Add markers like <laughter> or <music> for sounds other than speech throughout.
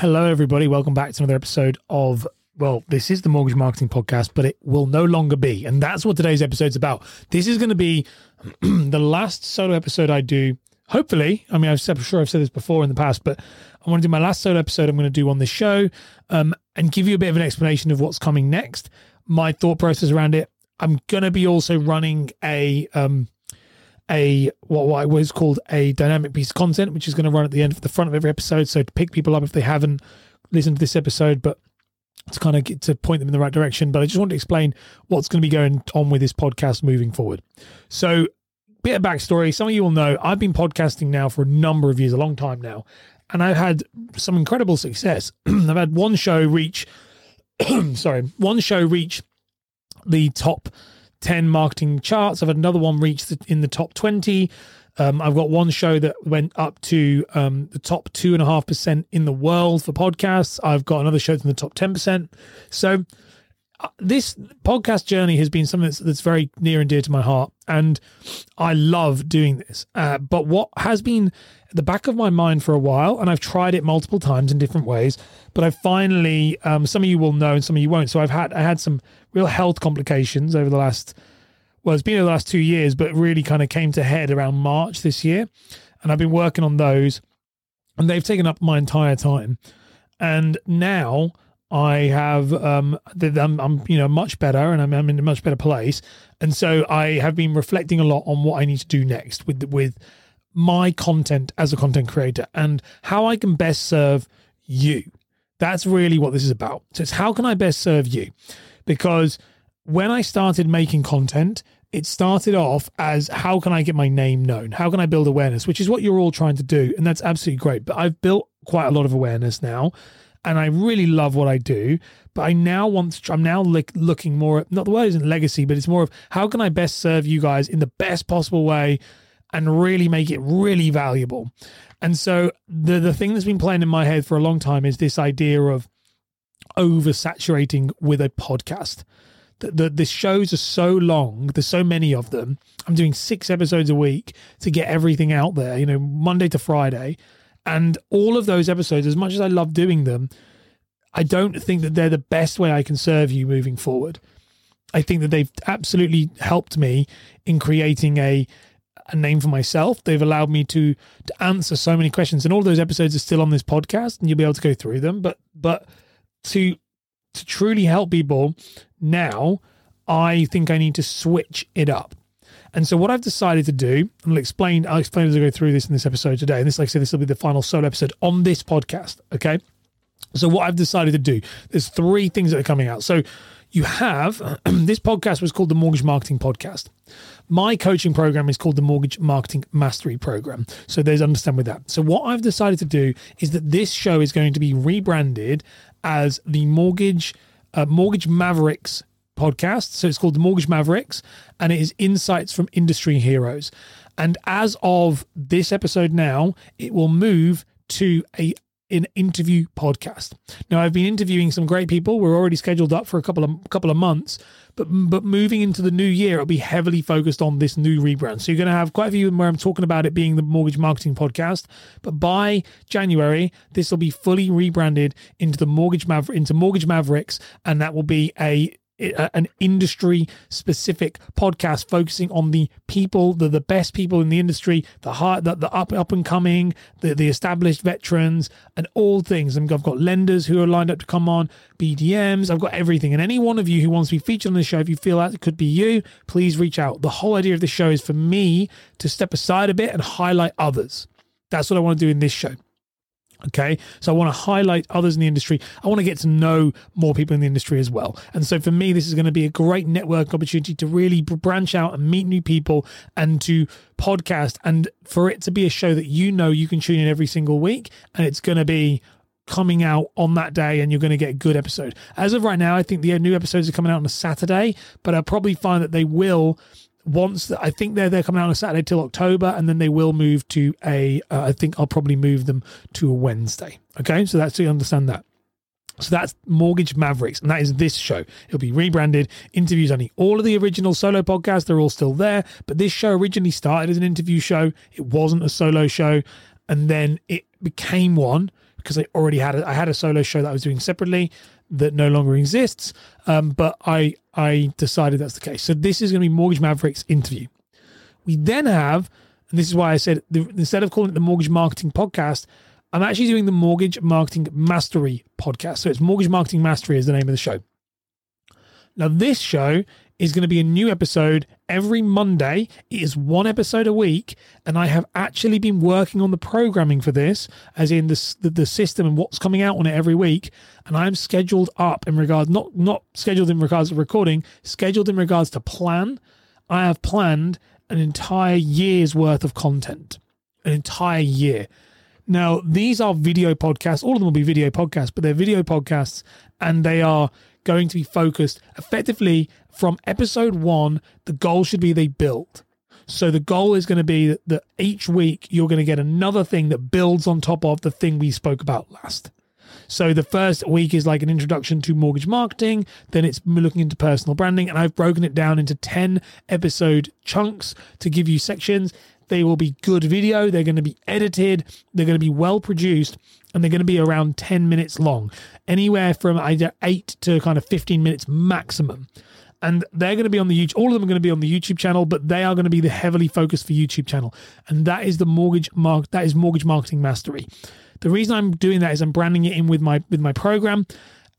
Hello, everybody. Welcome back to another episode of, well, this is the Mortgage Marketing Podcast, but it will no longer be. And that's what today's episode's about. This is going to be <clears throat> the last solo episode I do. Hopefully, I mean, I'm sure I've said this before in the past, but I want to do my last solo episode I'm going to do on this show um, and give you a bit of an explanation of what's coming next, my thought process around it. I'm going to be also running a um, a what, what was called a dynamic piece of content, which is going to run at the end of the front of every episode. So to pick people up if they haven't listened to this episode, but to kind of get to point them in the right direction. But I just want to explain what's going to be going on with this podcast moving forward. So, bit of backstory. Some of you will know I've been podcasting now for a number of years, a long time now, and I've had some incredible success. <clears throat> I've had one show reach, <clears throat> sorry, one show reach the top 10 marketing charts. I've had another one reach the, in the top 20. Um, I've got one show that went up to um, the top 2.5% in the world for podcasts. I've got another show in the top 10%. So, uh, this podcast journey has been something that's, that's, very near and dear to my heart. And I love doing this. Uh, but what has been at the back of my mind for a while, and I've tried it multiple times in different ways, but I finally, um, some of you will know and some of you won't. So I've had, I had some real health complications over the last, well, it's been over the last two years, but really kind of came to head around March this year. And I've been working on those and they've taken up my entire time. And now I have, um, I'm, I'm, you know, much better and I'm, I'm in a much better place. And so I have been reflecting a lot on what I need to do next with, with my content as a content creator and how I can best serve you. That's really what this is about. So it's how can I best serve you? Because when I started making content, it started off as how can I get my name known? How can I build awareness? Which is what you're all trying to do. And that's absolutely great. But I've built quite a lot of awareness now and I really love what I do. But I now want to, I'm now like looking more at, not the word isn't legacy, but it's more of how can I best serve you guys in the best possible way and really make it really valuable. And so the, the thing that's been playing in my head for a long time is this idea of, oversaturating with a podcast. The, the, the shows are so long. There's so many of them. I'm doing six episodes a week to get everything out there, you know, Monday to Friday. And all of those episodes, as much as I love doing them, I don't think that they're the best way I can serve you moving forward. I think that they've absolutely helped me in creating a a name for myself. They've allowed me to to answer so many questions, and all those episodes are still on this podcast, and you'll be able to go through them. But but to to truly help people now, I think I need to switch it up. And so what I've decided to do, and I'll explain, I'll explain as I go through this in this episode today. And this, like I said, this will be the final solo episode on this podcast. Okay. So what I've decided to do, there's three things that are coming out. So you have <clears throat> this podcast was called the Mortgage Marketing Podcast. My coaching program is called the Mortgage Marketing Mastery Program. So there's understand with that. So what I've decided to do is that this show is going to be rebranded as the Mortgage uh, Mortgage Mavericks podcast. So it's called the Mortgage Mavericks, and it is insights from industry heroes. And as of this episode now, it will move to a an interview podcast. Now I've been interviewing some great people. We're already scheduled up for a couple of couple of months, but but moving into the new year, it'll be heavily focused on this new rebrand. So you're going to have quite a few where I'm talking about it being the mortgage marketing podcast. But by January, this will be fully rebranded into the mortgage Maver- into Mortgage Mavericks, and that will be a an industry specific podcast focusing on the people, the, the best people in the industry, the high, the, the up up and coming, the, the established veterans, and all things. I've got lenders who are lined up to come on, BDMs, I've got everything. And any one of you who wants to be featured on the show, if you feel that it could be you, please reach out. The whole idea of the show is for me to step aside a bit and highlight others. That's what I want to do in this show. Okay. So I want to highlight others in the industry. I want to get to know more people in the industry as well. And so for me, this is going to be a great network opportunity to really branch out and meet new people and to podcast and for it to be a show that you know you can tune in every single week and it's going to be coming out on that day and you're going to get a good episode. As of right now, I think the uh, new episodes are coming out on a Saturday, but I'll probably find that they will once I think they're they're coming out on a Saturday till October, and then they will move to a. Uh, I think I'll probably move them to a Wednesday. Okay, so that's so you understand that. So that's Mortgage Mavericks, and that is this show. It'll be rebranded, interviews only. All of the original solo podcasts, they're all still there, but this show originally started as an interview show. It wasn't a solo show, and then it became one because I already had a, I had a solo show that I was doing separately that no longer exists. Um, but I I decided that's the case. So this is going to be Mortgage Mavericks interview. We then have, and this is why I said the, instead of calling it the Mortgage Marketing Podcast, I'm actually doing the Mortgage Marketing Mastery podcast. So it's Mortgage Marketing Mastery is the name of the show. Now, this show is going to be a new episode every Monday. It is one episode a week, and I have actually been working on the programming for this, as in the, the, the system and what's coming out on it every week. And I'm scheduled up in regards not not scheduled in regards to recording, scheduled in regards to plan. I have planned an entire year's worth of content, an entire year. Now, these are video podcasts. All of them will be video podcasts, but they're video podcasts and they are going to be focused effectively from episode one. The goal should be they build. So the goal is going to be that, each week you're going to get another thing that builds on top of the thing we spoke about last. So the first week is like an introduction to mortgage marketing, then it's looking into personal branding, and I've broken it down into 10 episode chunks to give you sections. They will be good video, they're going to be edited, they're going to be well produced, and they're going to be around 10 minutes long, anywhere from either 8 to kind of 15 minutes maximum. And they're going to be on the YouTube, all of them are going to be on the YouTube channel, but they are going to be the heavily focused for YouTube channel. And that is the mortgage mark, that is mortgage marketing mastery. The reason I'm doing that is I'm branding it in with my with my program.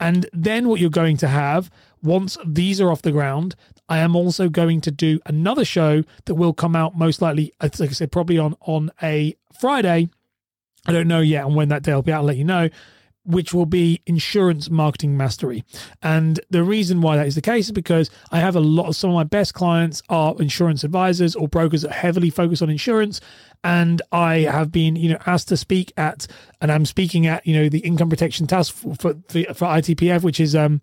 And then what you're going to have once these are off the ground, I am also going to do another show that will come out most likely, like I said, probably on on a Friday. I don't know yet on when that day will be out. I'll let you know which will be insurance marketing mastery. And the reason why that is the case is because I have a lot of some of my best clients are insurance advisors or brokers that heavily focus on insurance. And I have been, you know, asked to speak at, and I'm speaking at, you know, the income protection task for, for, for ITPF, which is, um,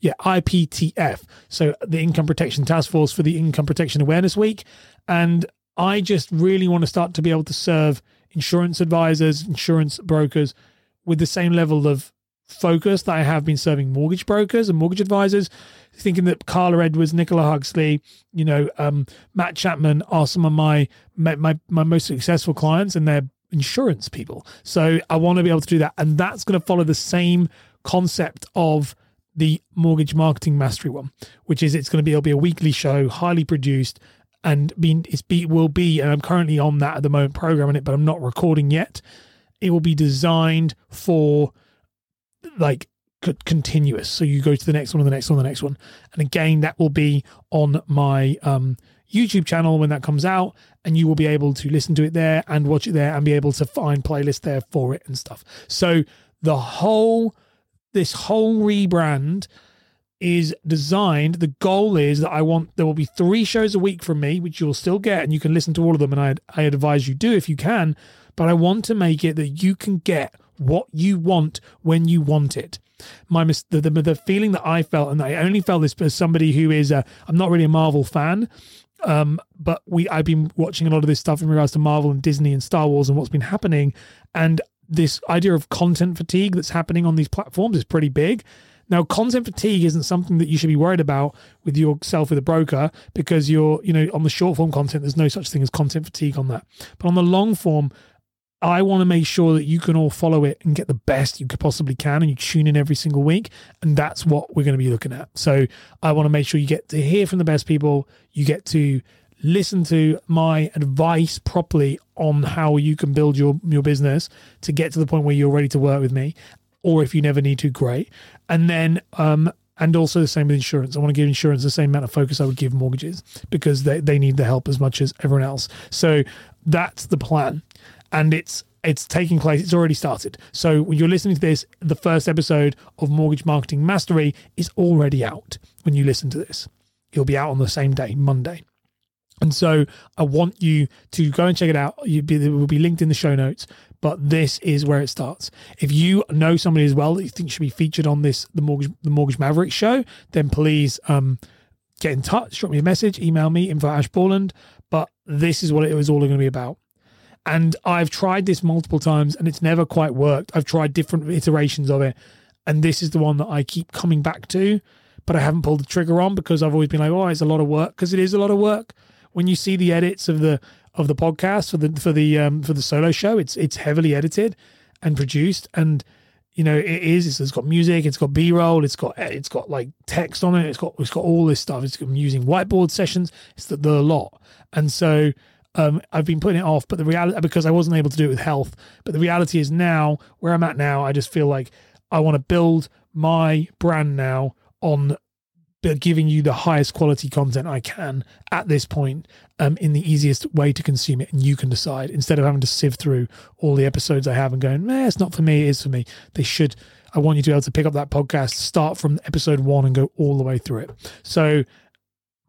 yeah, IPTF. So the Income Protection Task Force for the Income Protection Awareness Week. And I just really want to start to be able to serve insurance advisors, insurance brokers, with the same level of focus that I have been serving mortgage brokers and mortgage advisors, thinking that Carla Edwards, Nicola Huxley, you know, um, Matt Chapman are some of my, my my my most successful clients, and they're insurance people. So I want to be able to do that, and that's going to follow the same concept of the mortgage marketing mastery one, which is it's going to be it'll be a weekly show, highly produced, and being it's be will be, and I'm currently on that at the moment, programming it, but I'm not recording yet it will be designed for like continuous. So you go to the next one, and the next one, the next one, and again that will be on my um, YouTube channel when that comes out, and you will be able to listen to it there and watch it there, and be able to find playlists there for it and stuff. So the whole this whole rebrand is designed. The goal is that I want there will be three shows a week from me, which you'll still get, and you can listen to all of them. And I I advise you do if you can but I want to make it that you can get what you want when you want it. My the, the, the feeling that I felt, and I only felt this as somebody who is a, I'm not really a Marvel fan, um, but we I've been watching a lot of this stuff in regards to Marvel and Disney and Star Wars and what's been happening, and this idea of content fatigue that's happening on these platforms is pretty big. Now, content fatigue isn't something that you should be worried about with yourself with a broker because you're, you know, on the short form content, there's no such thing as content fatigue on that. But on the long form, I want to make sure that you can all follow it and get the best you possibly can, and you tune in every single week. And that's what we're going to be looking at. So I want to make sure you get to hear from the best people. You get to listen to my advice properly on how you can build your your business to get to the point where you're ready to work with me. Or if you never need to, great. And then um, and also the same with insurance. I want to give insurance the same amount of focus I would give mortgages because they, they need the help as much as everyone else. So that's the plan and it's it's taking place. It's already started. So when you're listening to this, the first episode of Mortgage Marketing Mastery is already out. When you listen to this, it'll be out on the same day, Monday. And so I want you to go and check it out. You be, it will be linked in the show notes. But this is where it starts. If you know somebody as well that you think should be featured on this the mortgage the mortgage maverick show, then please um, get in touch, drop me a message, email me info ash Borland. But this is what it was all going to be about. And I've tried this multiple times and it's never quite worked. I've tried different iterations of it. And this is the one that I keep coming back to, but I haven't pulled the trigger on because I've always been like, oh, it's a lot of work because it is a lot of work. When you see the edits of the of the podcast for the for the um, for the solo show, it's it's heavily edited, and produced. And you know, it is. It's got music. It's got B roll. It's got it's got like text on it. It's got it's got all this stuff. It's using whiteboard sessions. It's the, the lot. And so um, I've been putting it off, but the reality because I wasn't able to do it with health. But the reality is now where I'm at now. I just feel like I want to build my brand now on giving you the highest quality content I can at this point um, in the easiest way to consume it. And you can decide instead of having to sift through all the episodes I have and going, eh, it's not for me, it is for me. They should, I want you to be able to pick up that podcast, start from episode one and go all the way through it. So,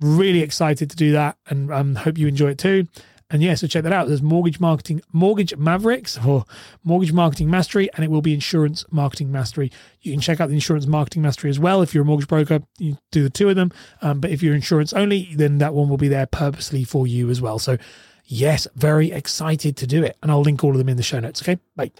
really excited to do that and um, hope you enjoy it too. And yeah, so check that out. There's mortgage marketing, mortgage mavericks or mortgage marketing mastery, and it will be insurance marketing mastery. You can check out the insurance marketing mastery as well. If you're a mortgage broker, you do the two of them. Um, but if you're insurance only, then that one will be there purposely for you as well. So yes, very excited to do it. And I'll link all of them in the show notes. Okay. Bye.